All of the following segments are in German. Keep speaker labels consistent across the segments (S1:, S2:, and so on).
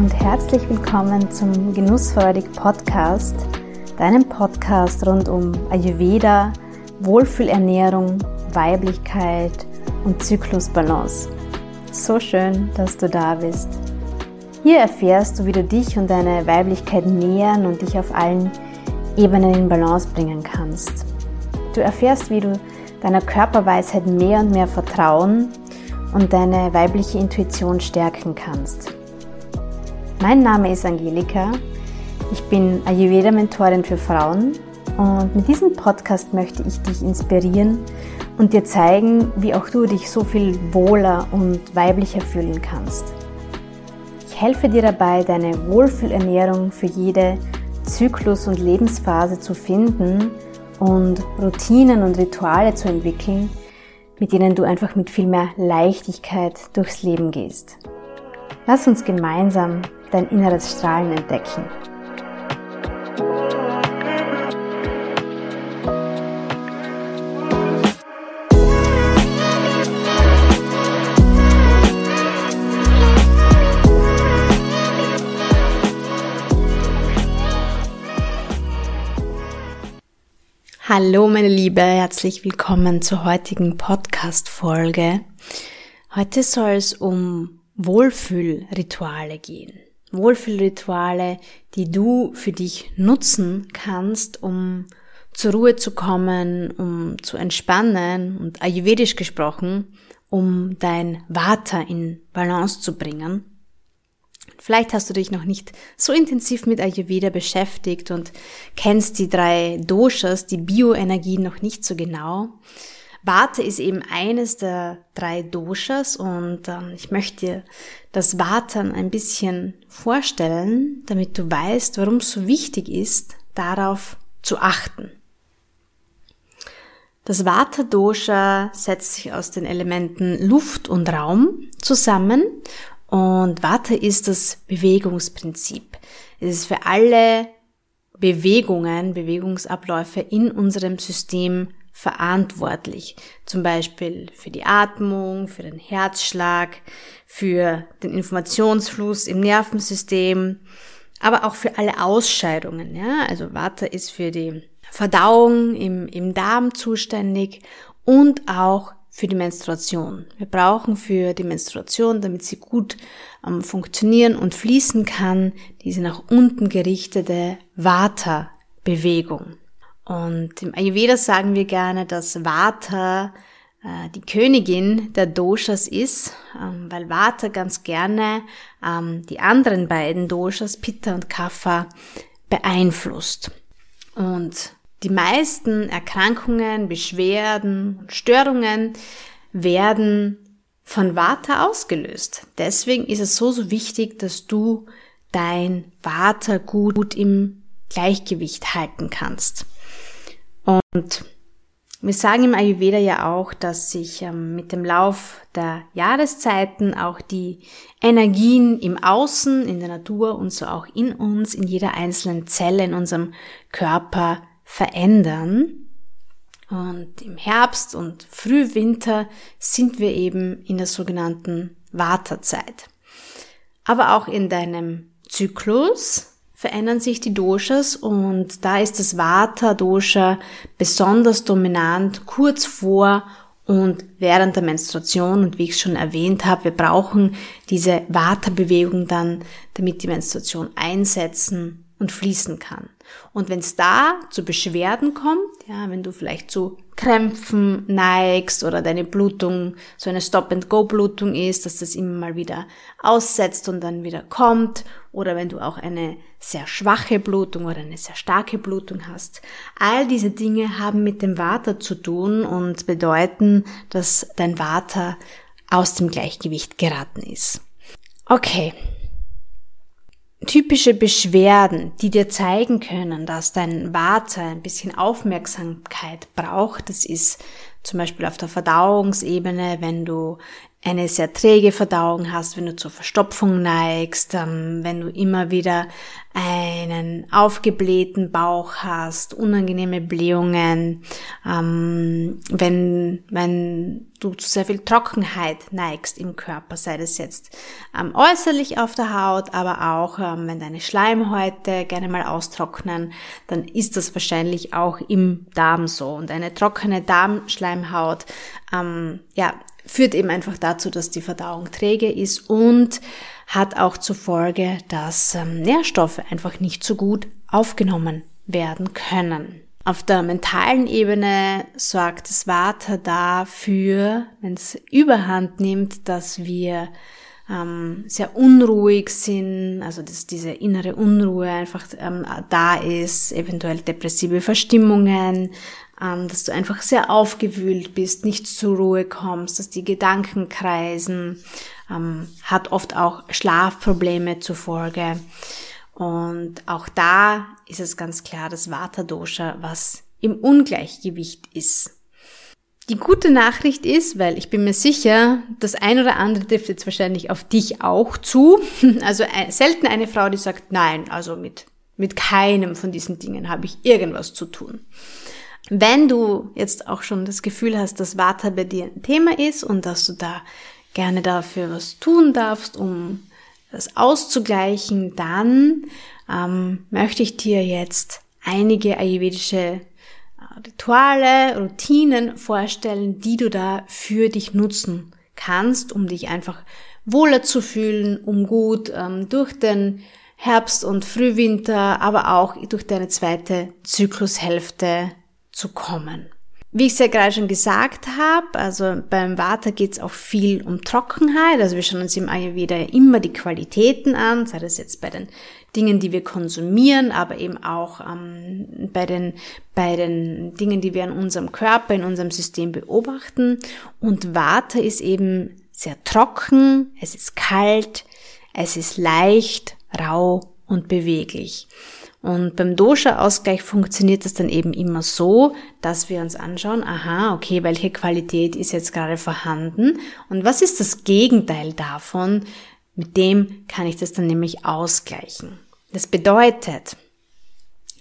S1: und herzlich willkommen zum Genussfreudig Podcast, deinem Podcast rund um Ayurveda, Wohlfühlernährung, Weiblichkeit und Zyklusbalance. So schön, dass du da bist. Hier erfährst du, wie du dich und deine Weiblichkeit nähern und dich auf allen Ebenen in Balance bringen kannst. Du erfährst, wie du deiner Körperweisheit mehr und mehr vertrauen und deine weibliche Intuition stärken kannst. Mein Name ist Angelika. Ich bin Ayurveda-Mentorin für Frauen und mit diesem Podcast möchte ich dich inspirieren und dir zeigen, wie auch du dich so viel wohler und weiblicher fühlen kannst. Ich helfe dir dabei, deine Wohlfühlernährung für jede Zyklus- und Lebensphase zu finden und Routinen und Rituale zu entwickeln, mit denen du einfach mit viel mehr Leichtigkeit durchs Leben gehst. Lass uns gemeinsam dein inneres Strahlen entdecken. Hallo meine Liebe, herzlich willkommen zur heutigen Podcast-Folge. Heute soll es um Wohlfühlrituale gehen. Wohlfühlrituale, die du für dich nutzen kannst, um zur Ruhe zu kommen, um zu entspannen und ayurvedisch gesprochen, um dein Vata in Balance zu bringen. Vielleicht hast du dich noch nicht so intensiv mit Ayurveda beschäftigt und kennst die drei Doshas, die Bioenergie noch nicht so genau. Vata ist eben eines der drei Doshas und ähm, ich möchte dir das Vata ein bisschen vorstellen, damit du weißt, warum es so wichtig ist, darauf zu achten. Das Vata Dosha setzt sich aus den Elementen Luft und Raum zusammen und Vata ist das Bewegungsprinzip. Es ist für alle Bewegungen, Bewegungsabläufe in unserem System verantwortlich. Zum Beispiel für die Atmung, für den Herzschlag, für den Informationsfluss im Nervensystem, aber auch für alle Ausscheidungen. Ja? Also Vata ist für die Verdauung im, im Darm zuständig und auch für die Menstruation. Wir brauchen für die Menstruation, damit sie gut ähm, funktionieren und fließen kann, diese nach unten gerichtete Vata-Bewegung. Und im Ayurveda sagen wir gerne, dass Vata äh, die Königin der Doshas ist, ähm, weil Vata ganz gerne ähm, die anderen beiden Doshas, Pitta und Kapha, beeinflusst. Und die meisten Erkrankungen, Beschwerden und Störungen werden von Vata ausgelöst. Deswegen ist es so, so wichtig, dass du dein Vata gut, gut im Gleichgewicht halten kannst. Und wir sagen im Ayurveda ja auch, dass sich ähm, mit dem Lauf der Jahreszeiten auch die Energien im Außen, in der Natur und so auch in uns, in jeder einzelnen Zelle in unserem Körper verändern. Und im Herbst und Frühwinter sind wir eben in der sogenannten Wartezeit. Aber auch in deinem Zyklus verändern sich die Doshas und da ist das Vata-Dosha besonders dominant kurz vor und während der Menstruation. Und wie ich schon erwähnt habe, wir brauchen diese Vata-Bewegung dann, damit die Menstruation einsetzen und fließen kann. Und wenn es da zu Beschwerden kommt, ja, wenn du vielleicht zu Krämpfen neigst oder deine Blutung so eine Stop-and-Go-Blutung ist, dass das immer mal wieder aussetzt und dann wieder kommt, oder wenn du auch eine sehr schwache Blutung oder eine sehr starke Blutung hast. All diese Dinge haben mit dem Water zu tun und bedeuten, dass dein Water aus dem Gleichgewicht geraten ist. Okay, typische Beschwerden, die dir zeigen können, dass dein Vata ein bisschen Aufmerksamkeit braucht. Das ist zum Beispiel auf der Verdauungsebene, wenn du eine sehr träge Verdauung hast, wenn du zur Verstopfung neigst, ähm, wenn du immer wieder einen aufgeblähten Bauch hast, unangenehme Blähungen, ähm, wenn, wenn du zu sehr viel Trockenheit neigst im Körper, sei das jetzt ähm, äußerlich auf der Haut, aber auch wenn deine Schleimhäute gerne mal austrocknen, dann ist das wahrscheinlich auch im Darm so. Und eine trockene Darmschleimhaut ja, führt eben einfach dazu, dass die Verdauung träge ist und hat auch zur Folge, dass ähm, Nährstoffe einfach nicht so gut aufgenommen werden können. Auf der mentalen Ebene sorgt das Vata dafür, wenn es überhand nimmt, dass wir ähm, sehr unruhig sind, also dass diese innere Unruhe einfach ähm, da ist, eventuell depressive Verstimmungen, dass du einfach sehr aufgewühlt bist, nicht zur Ruhe kommst, dass die Gedanken kreisen, ähm, hat oft auch Schlafprobleme zur Folge. Und auch da ist es ganz klar das Vata-Dosha, was im Ungleichgewicht ist. Die gute Nachricht ist, weil ich bin mir sicher, das ein oder andere trifft jetzt wahrscheinlich auf dich auch zu. Also selten eine Frau, die sagt, nein, also mit, mit keinem von diesen Dingen habe ich irgendwas zu tun. Wenn du jetzt auch schon das Gefühl hast, dass Vata bei dir ein Thema ist und dass du da gerne dafür was tun darfst, um das auszugleichen, dann ähm, möchte ich dir jetzt einige ayurvedische äh, Rituale, Routinen vorstellen, die du da für dich nutzen kannst, um dich einfach wohler zu fühlen, um gut ähm, durch den Herbst und Frühwinter, aber auch durch deine zweite Zyklushälfte zu kommen. Wie ich es ja gerade schon gesagt habe, also beim Vata geht es auch viel um Trockenheit. Also wir schauen uns im Ayurveda ja immer die Qualitäten an, sei das jetzt bei den Dingen, die wir konsumieren, aber eben auch ähm, bei, den, bei den Dingen, die wir in unserem Körper, in unserem System beobachten. Und Vata ist eben sehr trocken, es ist kalt, es ist leicht, rau und beweglich. Und beim Dosha-Ausgleich funktioniert das dann eben immer so, dass wir uns anschauen, aha, okay, welche Qualität ist jetzt gerade vorhanden und was ist das Gegenteil davon? Mit dem kann ich das dann nämlich ausgleichen. Das bedeutet,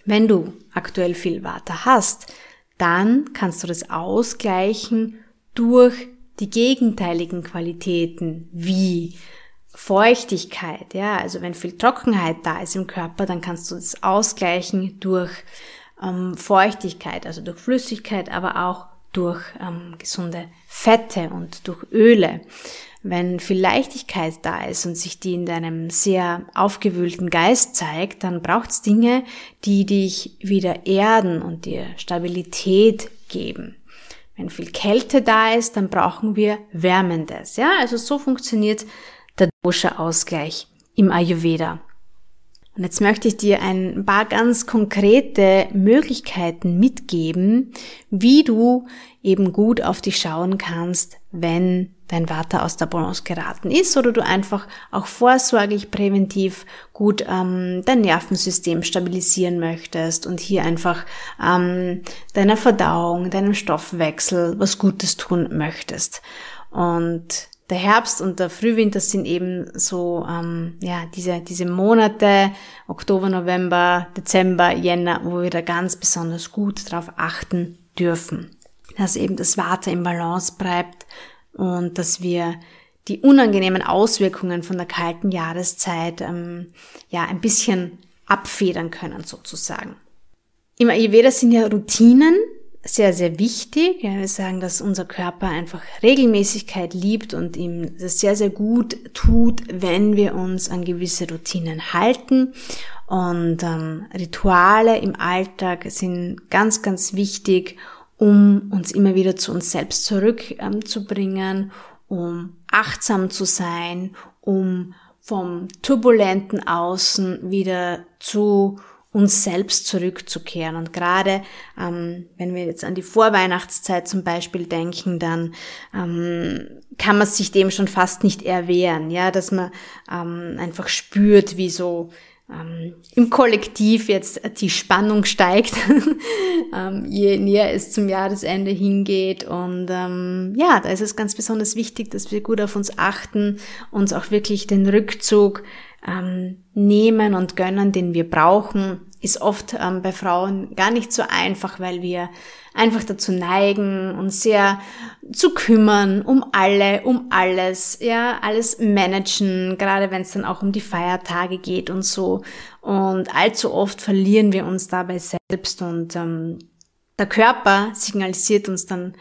S1: wenn du aktuell viel Water hast, dann kannst du das ausgleichen durch die gegenteiligen Qualitäten wie Feuchtigkeit, ja, also wenn viel Trockenheit da ist im Körper, dann kannst du das ausgleichen durch ähm, Feuchtigkeit, also durch Flüssigkeit, aber auch durch ähm, gesunde Fette und durch Öle. Wenn viel Leichtigkeit da ist und sich die in deinem sehr aufgewühlten Geist zeigt, dann braucht's Dinge, die dich wieder erden und dir Stabilität geben. Wenn viel Kälte da ist, dann brauchen wir Wärmendes. Ja, also so funktioniert der Dosha-Ausgleich im Ayurveda. Und jetzt möchte ich dir ein paar ganz konkrete Möglichkeiten mitgeben, wie du eben gut auf dich schauen kannst, wenn dein Vata aus der Balance geraten ist oder du einfach auch vorsorglich präventiv gut ähm, dein Nervensystem stabilisieren möchtest und hier einfach ähm, deiner Verdauung, deinem Stoffwechsel was Gutes tun möchtest. Und der Herbst und der Frühwinter sind eben so ähm, ja diese diese Monate Oktober, November, Dezember, Jänner, wo wir da ganz besonders gut darauf achten dürfen, dass eben das Water im Balance bleibt und dass wir die unangenehmen Auswirkungen von der kalten Jahreszeit ähm, ja ein bisschen abfedern können sozusagen. Im Ayurveda sind ja Routinen sehr, sehr wichtig. Ja, wir sagen, dass unser Körper einfach Regelmäßigkeit liebt und ihm das sehr, sehr gut tut, wenn wir uns an gewisse Routinen halten. Und ähm, Rituale im Alltag sind ganz, ganz wichtig, um uns immer wieder zu uns selbst zurückzubringen, ähm, um achtsam zu sein, um vom turbulenten Außen wieder zu uns selbst zurückzukehren. Und gerade ähm, wenn wir jetzt an die Vorweihnachtszeit zum Beispiel denken, dann ähm, kann man sich dem schon fast nicht erwehren, ja, dass man ähm, einfach spürt, wie so ähm, im Kollektiv jetzt die Spannung steigt, ähm, je näher es zum Jahresende hingeht. Und ähm, ja, da ist es ganz besonders wichtig, dass wir gut auf uns achten, uns auch wirklich den Rückzug ähm, nehmen und gönnen, den wir brauchen, ist oft ähm, bei Frauen gar nicht so einfach, weil wir einfach dazu neigen, uns sehr zu kümmern, um alle, um alles, ja, alles managen, gerade wenn es dann auch um die Feiertage geht und so. Und allzu oft verlieren wir uns dabei selbst und ähm, der Körper signalisiert uns dann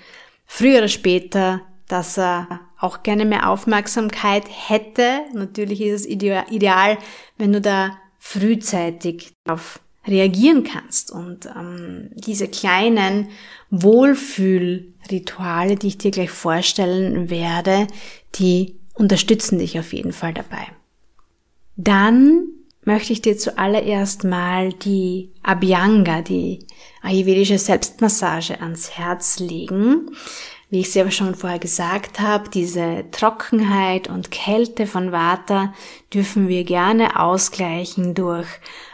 S1: früher oder später, dass er auch gerne mehr Aufmerksamkeit hätte. Natürlich ist es ideal, wenn du da frühzeitig auf reagieren kannst. Und ähm, diese kleinen Wohlfühlrituale, die ich dir gleich vorstellen werde, die unterstützen dich auf jeden Fall dabei. Dann möchte ich dir zuallererst mal die Abhyanga, die ayurvedische Selbstmassage ans Herz legen. Wie ich selber schon vorher gesagt habe, diese Trockenheit und Kälte von Vata dürfen wir gerne ausgleichen durch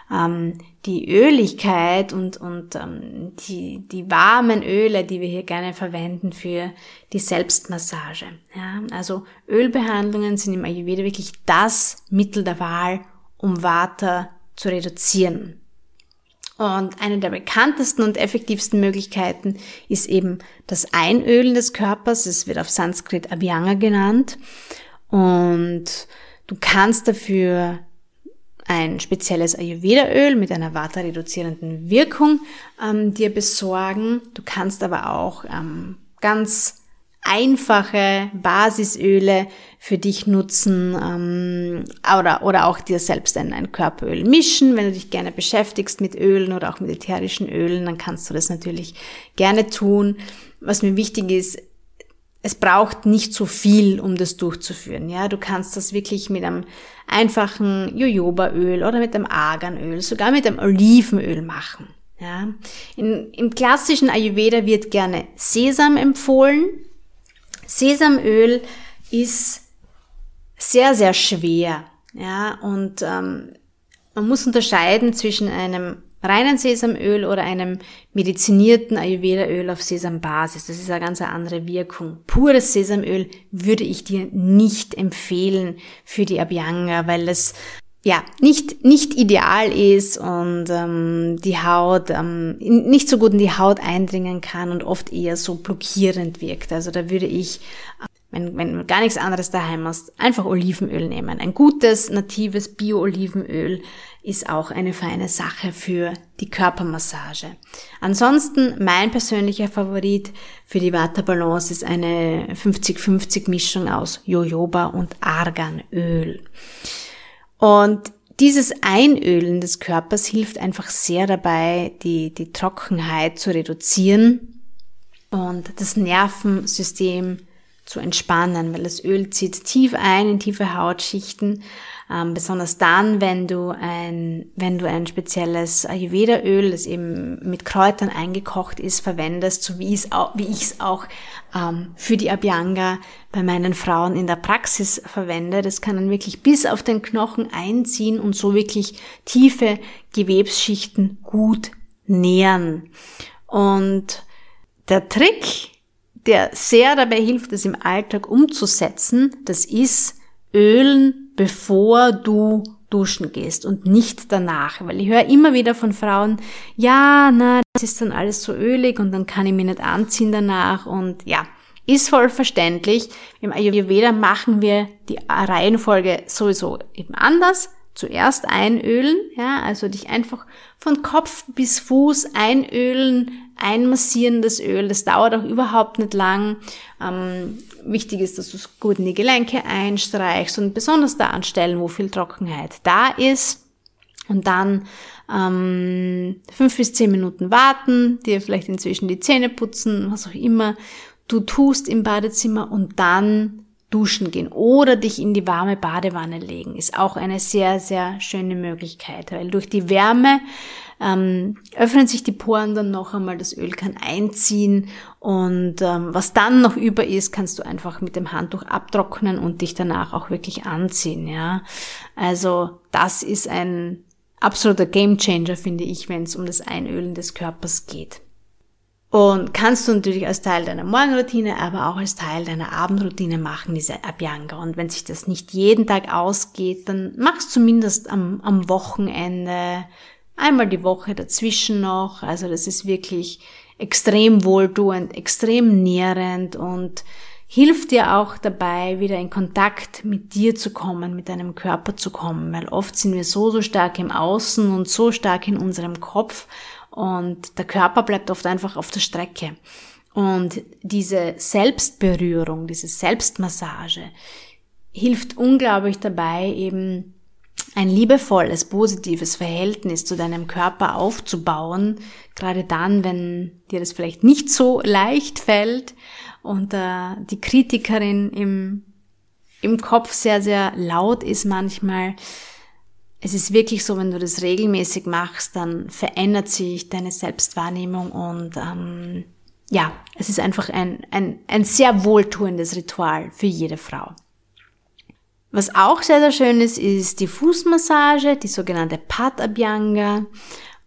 S1: ähm, die Öligkeit und, und ähm, die, die warmen Öle, die wir hier gerne verwenden für die Selbstmassage. Ja, also Ölbehandlungen sind im Ayurveda wirklich das Mittel der Wahl, um Vata zu reduzieren. Und eine der bekanntesten und effektivsten Möglichkeiten ist eben das Einölen des Körpers. Es wird auf Sanskrit Abhyanga genannt. Und du kannst dafür ein spezielles Ayurveda-Öl mit einer Vata-reduzierenden Wirkung ähm, dir besorgen. Du kannst aber auch ähm, ganz einfache Basisöle für dich nutzen ähm, oder, oder auch dir selbst ein, ein Körperöl mischen. Wenn du dich gerne beschäftigst mit Ölen oder auch mit ätherischen Ölen, dann kannst du das natürlich gerne tun. Was mir wichtig ist, es braucht nicht so viel, um das durchzuführen. Ja, du kannst das wirklich mit einem einfachen Jojobaöl oder mit einem Arganöl, sogar mit einem Olivenöl machen. Ja, in, im klassischen Ayurveda wird gerne Sesam empfohlen. Sesamöl ist sehr, sehr schwer. Ja, und ähm, man muss unterscheiden zwischen einem reinen Sesamöl oder einem medizinierten Ayurveda-Öl auf Sesambasis. Das ist eine ganz andere Wirkung. Pures Sesamöl würde ich dir nicht empfehlen für die Abhyanga, weil es ja, nicht, nicht ideal ist und ähm, die Haut ähm, nicht so gut in die Haut eindringen kann und oft eher so blockierend wirkt. Also da würde ich, wenn, wenn du gar nichts anderes daheim hast, einfach Olivenöl nehmen. Ein gutes, natives Bio-Olivenöl ist auch eine feine Sache für die Körpermassage. Ansonsten mein persönlicher Favorit für die Vata Balance ist eine 50-50 Mischung aus Jojoba und Arganöl. Und dieses Einölen des Körpers hilft einfach sehr dabei, die, die Trockenheit zu reduzieren und das Nervensystem zu entspannen, weil das Öl zieht tief ein in tiefe Hautschichten ähm, besonders dann, wenn du ein, wenn du ein spezielles Ayurveda-Öl, das eben mit Kräutern eingekocht ist, verwendest, so wie, es auch, wie ich es auch ähm, für die Abhyanga bei meinen Frauen in der Praxis verwende. Das kann dann wirklich bis auf den Knochen einziehen und so wirklich tiefe Gewebsschichten gut nähren. Und der Trick, der sehr dabei hilft, das im Alltag umzusetzen, das ist Ölen bevor du duschen gehst und nicht danach, weil ich höre immer wieder von Frauen, ja, na, das ist dann alles so ölig und dann kann ich mich nicht anziehen danach und ja, ist voll verständlich. Im Ayurveda machen wir die Reihenfolge sowieso eben anders. Zuerst einölen, ja, also dich einfach von Kopf bis Fuß einölen, einmassieren das Öl. Das dauert auch überhaupt nicht lang. Ähm, wichtig ist, dass du es gut in die Gelenke einstreichst und besonders da an Stellen, wo viel Trockenheit da ist. Und dann ähm, fünf bis zehn Minuten warten, dir vielleicht inzwischen die Zähne putzen, was auch immer du tust im Badezimmer und dann duschen gehen oder dich in die warme Badewanne legen, ist auch eine sehr, sehr schöne Möglichkeit, weil durch die Wärme ähm, öffnen sich die Poren dann noch einmal, das Öl kann einziehen und ähm, was dann noch über ist, kannst du einfach mit dem Handtuch abtrocknen und dich danach auch wirklich anziehen, ja. Also das ist ein absoluter Gamechanger, finde ich, wenn es um das Einölen des Körpers geht. Und kannst du natürlich als Teil deiner Morgenroutine, aber auch als Teil deiner Abendroutine machen, diese Abhyanga. Und wenn sich das nicht jeden Tag ausgeht, dann machst zumindest am, am Wochenende, einmal die Woche dazwischen noch. Also das ist wirklich extrem wohltuend, extrem nährend und hilft dir auch dabei, wieder in Kontakt mit dir zu kommen, mit deinem Körper zu kommen, weil oft sind wir so, so stark im Außen und so stark in unserem Kopf und der Körper bleibt oft einfach auf der Strecke. Und diese Selbstberührung, diese Selbstmassage hilft unglaublich dabei, eben ein liebevolles, positives Verhältnis zu deinem Körper aufzubauen, gerade dann, wenn dir das vielleicht nicht so leicht fällt und äh, die Kritikerin im, im Kopf sehr, sehr laut ist manchmal, es ist wirklich so, wenn du das regelmäßig machst, dann verändert sich deine Selbstwahrnehmung und ähm, ja, es ist einfach ein, ein, ein sehr wohltuendes Ritual für jede Frau. Was auch sehr, sehr schön ist, ist die Fußmassage, die sogenannte Pat Abhyanga.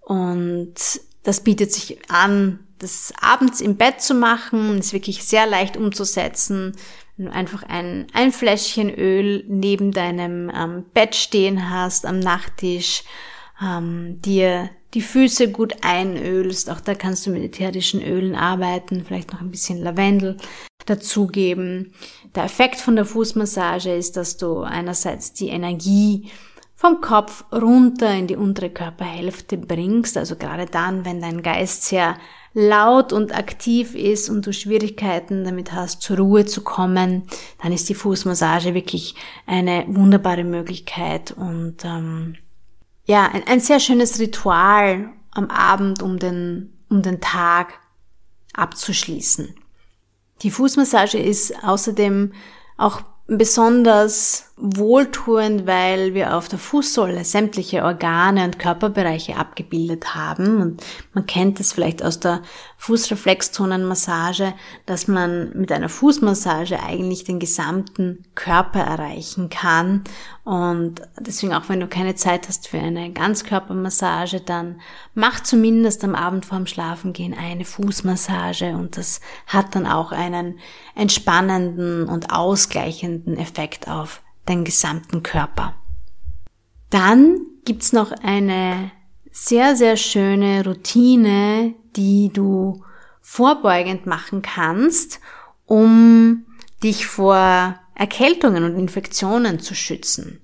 S1: Und das bietet sich an, das abends im Bett zu machen, ist wirklich sehr leicht umzusetzen einfach ein, ein Fläschchen Öl neben deinem ähm, Bett stehen hast, am Nachttisch, ähm, dir die Füße gut einölst, auch da kannst du mit ätherischen Ölen arbeiten, vielleicht noch ein bisschen Lavendel dazugeben. Der Effekt von der Fußmassage ist, dass du einerseits die Energie vom Kopf runter in die untere Körperhälfte bringst, also gerade dann, wenn dein Geist sehr laut und aktiv ist und du Schwierigkeiten damit hast, zur Ruhe zu kommen, dann ist die Fußmassage wirklich eine wunderbare Möglichkeit und ähm, ja, ein, ein sehr schönes Ritual am Abend, um den, um den Tag abzuschließen. Die Fußmassage ist außerdem auch besonders wohltuend, weil wir auf der Fußsohle sämtliche Organe und Körperbereiche abgebildet haben. Und man kennt es vielleicht aus der Fußreflexzonenmassage, dass man mit einer Fußmassage eigentlich den gesamten Körper erreichen kann. Und deswegen auch wenn du keine Zeit hast für eine Ganzkörpermassage, dann mach zumindest am Abend vorm Schlafengehen eine Fußmassage und das hat dann auch einen entspannenden und ausgleichenden Effekt auf deinen gesamten Körper. Dann gibt's noch eine sehr, sehr schöne Routine, die du vorbeugend machen kannst, um dich vor Erkältungen und Infektionen zu schützen.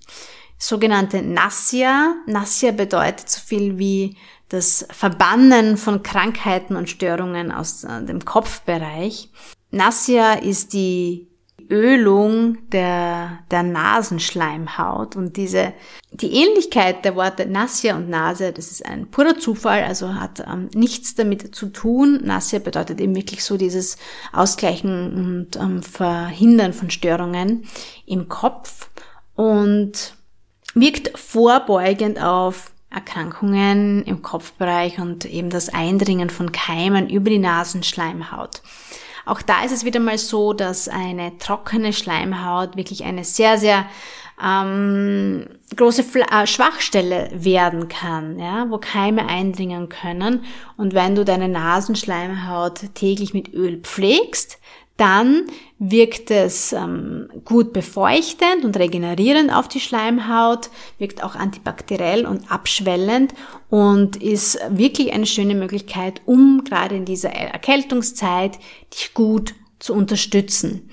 S1: Sogenannte Nassia. Nassia bedeutet so viel wie das Verbannen von Krankheiten und Störungen aus äh, dem Kopfbereich. Nassia ist die Ölung der, der Nasenschleimhaut und diese, die Ähnlichkeit der Worte Nassia und Nase, das ist ein purer Zufall, also hat ähm, nichts damit zu tun. Nassia bedeutet eben wirklich so dieses Ausgleichen und ähm, Verhindern von Störungen im Kopf und wirkt vorbeugend auf Erkrankungen im Kopfbereich und eben das Eindringen von Keimen über die Nasenschleimhaut. Auch da ist es wieder mal so, dass eine trockene Schleimhaut wirklich eine sehr, sehr ähm, große Fl äh, Schwachstelle werden kann, ja, wo Keime eindringen können. Und wenn du deine Nasenschleimhaut täglich mit Öl pflegst, dann wirkt es ähm, gut befeuchtend und regenerierend auf die Schleimhaut, wirkt auch antibakteriell und abschwellend und ist wirklich eine schöne Möglichkeit, um gerade in dieser Erkältungszeit dich gut zu unterstützen.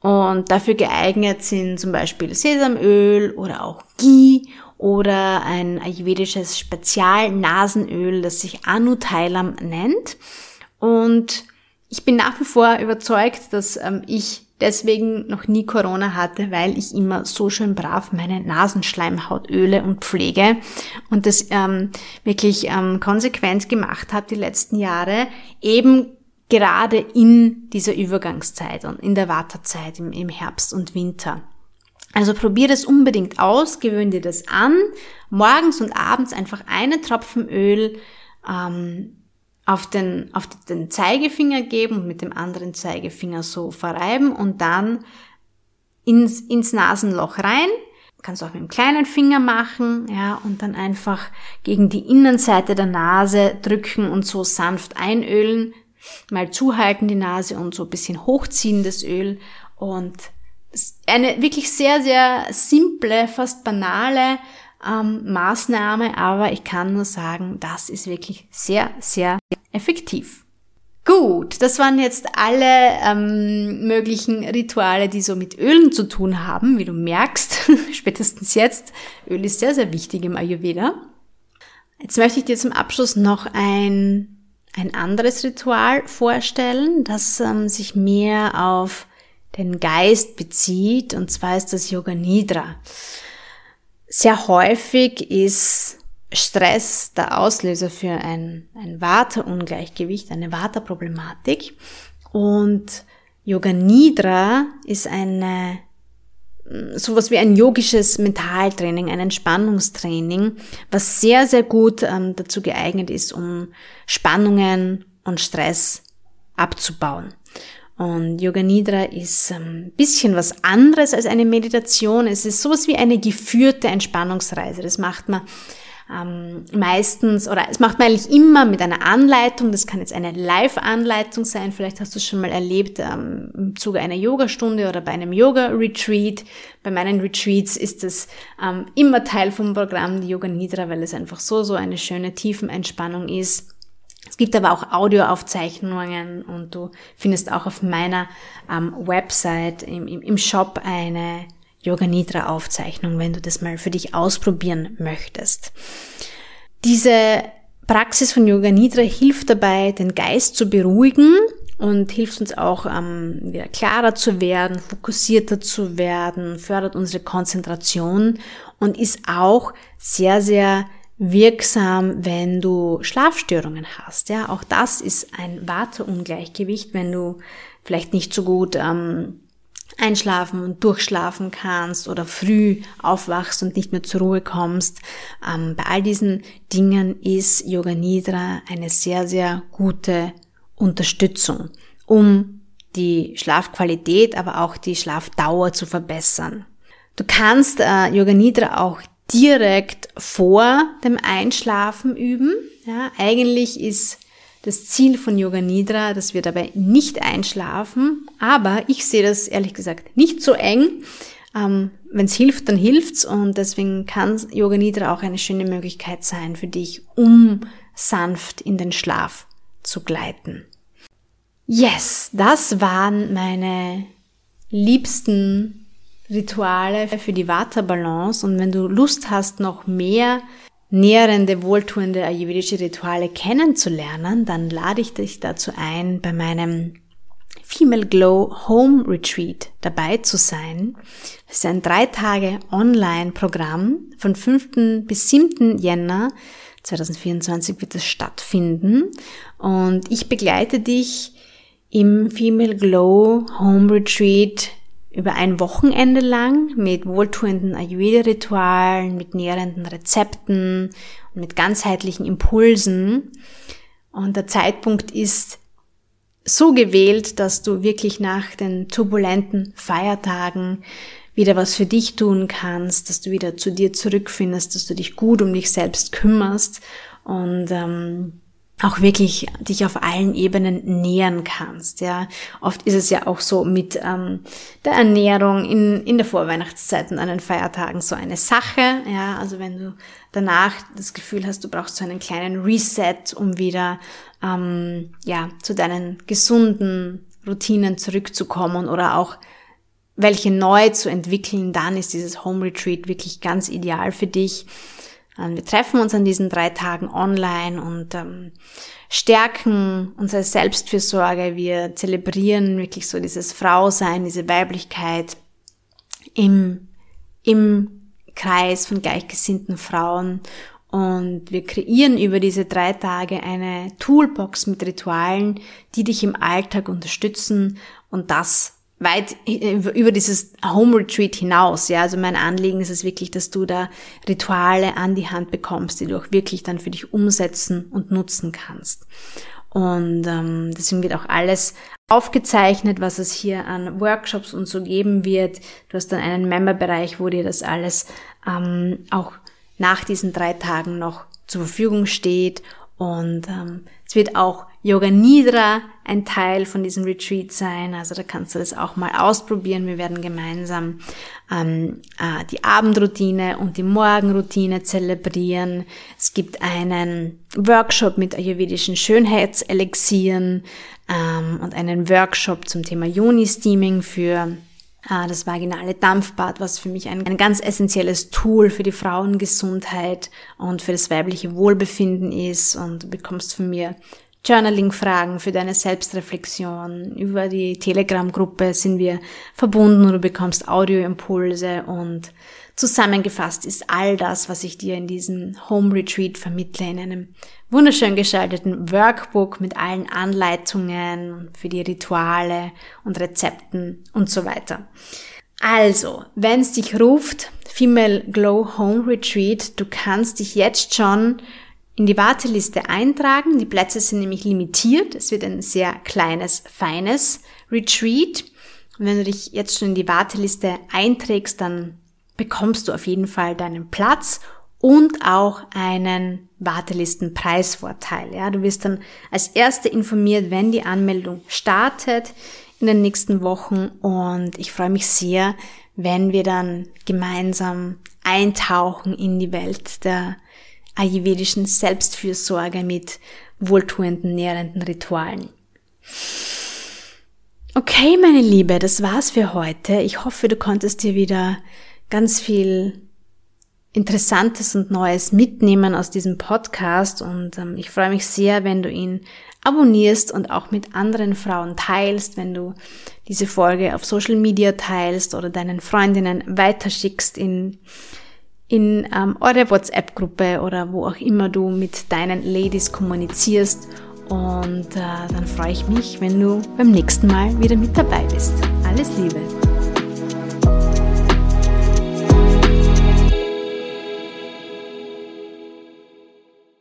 S1: Und dafür geeignet sind zum Beispiel Sesamöl oder auch Ghee oder ein ayurvedisches Spezialnasenöl, das sich Anutailam nennt. Und ich bin nach wie vor überzeugt, dass ähm, ich deswegen noch nie Corona hatte, weil ich immer so schön brav meine Nasenschleimhaut öle und pflege und das ähm, wirklich ähm, konsequent gemacht habe die letzten Jahre, eben gerade in dieser Übergangszeit und in der Wartezeit im, im Herbst und Winter. Also probier das unbedingt aus, gewöhn dir das an, morgens und abends einfach einen Tropfen Öl ähm, auf den, auf den Zeigefinger geben und mit dem anderen Zeigefinger so verreiben und dann ins, ins Nasenloch rein, kannst du auch mit dem kleinen Finger machen, ja, und dann einfach gegen die Innenseite der Nase drücken und so sanft einölen, mal zuhalten die Nase und so ein bisschen hochziehen das Öl und eine wirklich sehr, sehr simple, fast banale ähm, Maßnahme, aber ich kann nur sagen, das ist wirklich sehr, sehr effektiv. Gut, das waren jetzt alle ähm, möglichen Rituale, die so mit Ölen zu tun haben, wie du merkst, spätestens jetzt. Öl ist sehr, sehr wichtig im Ayurveda. Jetzt möchte ich dir zum Abschluss noch ein, ein anderes Ritual vorstellen, das ähm, sich mehr auf den Geist bezieht, und zwar ist das Yoga Nidra. Sehr häufig ist Stress der Auslöser für ein, ein Vata-Ungleichgewicht, eine Vata-Problematik. Und Yoga Nidra ist eine, sowas wie ein yogisches Mentaltraining, ein Entspannungstraining, was sehr, sehr gut ähm, dazu geeignet ist, um Spannungen und Stress abzubauen. Und Yoga Nidra ist ein bisschen was anderes als eine Meditation. Es ist sowas wie eine geführte Entspannungsreise. Das macht man ähm, meistens, oder es macht man eigentlich immer mit einer Anleitung, das kann jetzt eine Live-Anleitung sein, vielleicht hast du es schon mal erlebt ähm, im Zuge einer Yogastunde oder bei einem Yoga-Retreat. Bei meinen Retreats ist es ähm, immer Teil vom Programm, die Yoga Nidra, weil es einfach so, so eine schöne Tiefenentspannung ist. Es gibt aber auch Audioaufzeichnungen und du findest auch auf meiner ähm, Website im, im, im Shop eine Yoga Nidra Aufzeichnung, wenn du das mal für dich ausprobieren möchtest. Diese Praxis von Yoga Nidra hilft dabei, den Geist zu beruhigen und hilft uns auch ähm, wieder klarer zu werden, fokussierter zu werden, fördert unsere Konzentration und ist auch sehr, sehr wirksam, wenn du Schlafstörungen hast. Ja, auch das ist ein Warteungleichgewicht, wenn du vielleicht nicht so gut ähm, einschlafen und durchschlafen kannst oder früh aufwachst und nicht mehr zur Ruhe kommst. Ähm, bei all diesen Dingen ist Yoga Nidra eine sehr, sehr gute Unterstützung, um die Schlafqualität, aber auch die Schlafdauer zu verbessern. Du kannst äh, Yoga Nidra auch direkt vor dem Einschlafen üben. Ja, eigentlich ist das Ziel von Yoga Nidra, dass wir dabei nicht einschlafen. Aber ich sehe das ehrlich gesagt nicht so eng. Ähm, Wenn es hilft, dann hilft's und deswegen kann Yoga Nidra auch eine schöne Möglichkeit sein für dich, um sanft in den Schlaf zu gleiten. Yes, das waren meine liebsten Rituale für die Vata-Balance und wenn du Lust hast, noch mehr nährende, wohltuende ayurvedische Rituale kennenzulernen, dann lade ich dich dazu ein, bei meinem Female Glow Home Retreat dabei zu sein. Das ist ein drei Tage Online-Programm. Von 5. bis 7. Jänner 2024 wird es stattfinden. Und ich begleite dich im Female Glow Home Retreat über ein Wochenende lang mit wohltuenden Ayurveda-Ritualen, mit nährenden Rezepten und mit ganzheitlichen Impulsen. Und der Zeitpunkt ist so gewählt, dass du wirklich nach den turbulenten Feiertagen wieder was für dich tun kannst, dass du wieder zu dir zurückfindest, dass du dich gut um dich selbst kümmerst und ähm, auch wirklich dich auf allen Ebenen nähern kannst. Ja, oft ist es ja auch so mit ähm, der Ernährung in in der Vorweihnachtszeit und an den Feiertagen so eine Sache. Ja, also wenn du danach das Gefühl hast, du brauchst so einen kleinen Reset, um wieder ähm, ja zu deinen gesunden Routinen zurückzukommen oder auch welche neu zu entwickeln, dann ist dieses Home Retreat wirklich ganz ideal für dich. Ähm, wir treffen uns an diesen drei Tagen online und ähm, stärken unsere Selbstfürsorge. Wir zelebrieren wirklich so dieses Frausein, diese Weiblichkeit im, im Kreis von gleichgesinnten Frauen. Und wir kreieren über diese drei Tage eine Toolbox mit Ritualen, die dich im Alltag unterstützen und das weit über dieses Home Retreat hinaus. Ja, also mein Anliegen ist es wirklich, dass du da Rituale an die Hand bekommst, die du auch wirklich dann für dich umsetzen und nutzen kannst. Und ähm, deswegen wird auch alles aufgezeichnet, was es hier an Workshops und so geben wird. Du hast dann einen Memberbereich, wo dir das alles ähm, auch nach diesen drei Tagen noch zur Verfügung steht. Und ähm, es wird auch Yoga Nidra ein Teil von diesem Retreat sein. Also da kannst du das auch mal ausprobieren. Wir werden gemeinsam ähm, äh, die Abendroutine und die Morgenroutine zelebrieren. Es gibt einen Workshop mit ayurvedischen Schönheitselixieren ähm, und einen Workshop zum Thema Yoni-Steaming für äh, das vaginale Dampfbad, was für mich ein, ein ganz essentielles Tool für die Frauengesundheit und für das weibliche Wohlbefinden ist. Und du bekommst von mir Journaling-Fragen für deine Selbstreflexion. Über die Telegram-Gruppe sind wir verbunden und du bekommst Audioimpulse und zusammengefasst ist all das, was ich dir in diesem Home Retreat vermittle, in einem wunderschön gestalteten Workbook mit allen Anleitungen für die Rituale und Rezepten und so weiter. Also, wenn es dich ruft, Female Glow Home Retreat, du kannst dich jetzt schon in die Warteliste eintragen. Die Plätze sind nämlich limitiert. Es wird ein sehr kleines, feines Retreat. Und wenn du dich jetzt schon in die Warteliste einträgst, dann bekommst du auf jeden Fall deinen Platz und auch einen Wartelistenpreisvorteil. Ja, du wirst dann als Erste informiert, wenn die Anmeldung startet in den nächsten Wochen und ich freue mich sehr, wenn wir dann gemeinsam eintauchen in die Welt der ayurvedischen Selbstfürsorge mit wohltuenden, nährenden Ritualen. Okay, meine Liebe, das war's für heute. Ich hoffe, du konntest dir wieder ganz viel Interessantes und Neues mitnehmen aus diesem Podcast und ähm, ich freue mich sehr, wenn du ihn abonnierst und auch mit anderen Frauen teilst, wenn du diese Folge auf Social Media teilst oder deinen Freundinnen weiterschickst in in ähm, eure WhatsApp-Gruppe oder wo auch immer du mit deinen Ladies kommunizierst. Und äh, dann freue ich mich, wenn du beim nächsten Mal wieder mit dabei bist. Alles Liebe!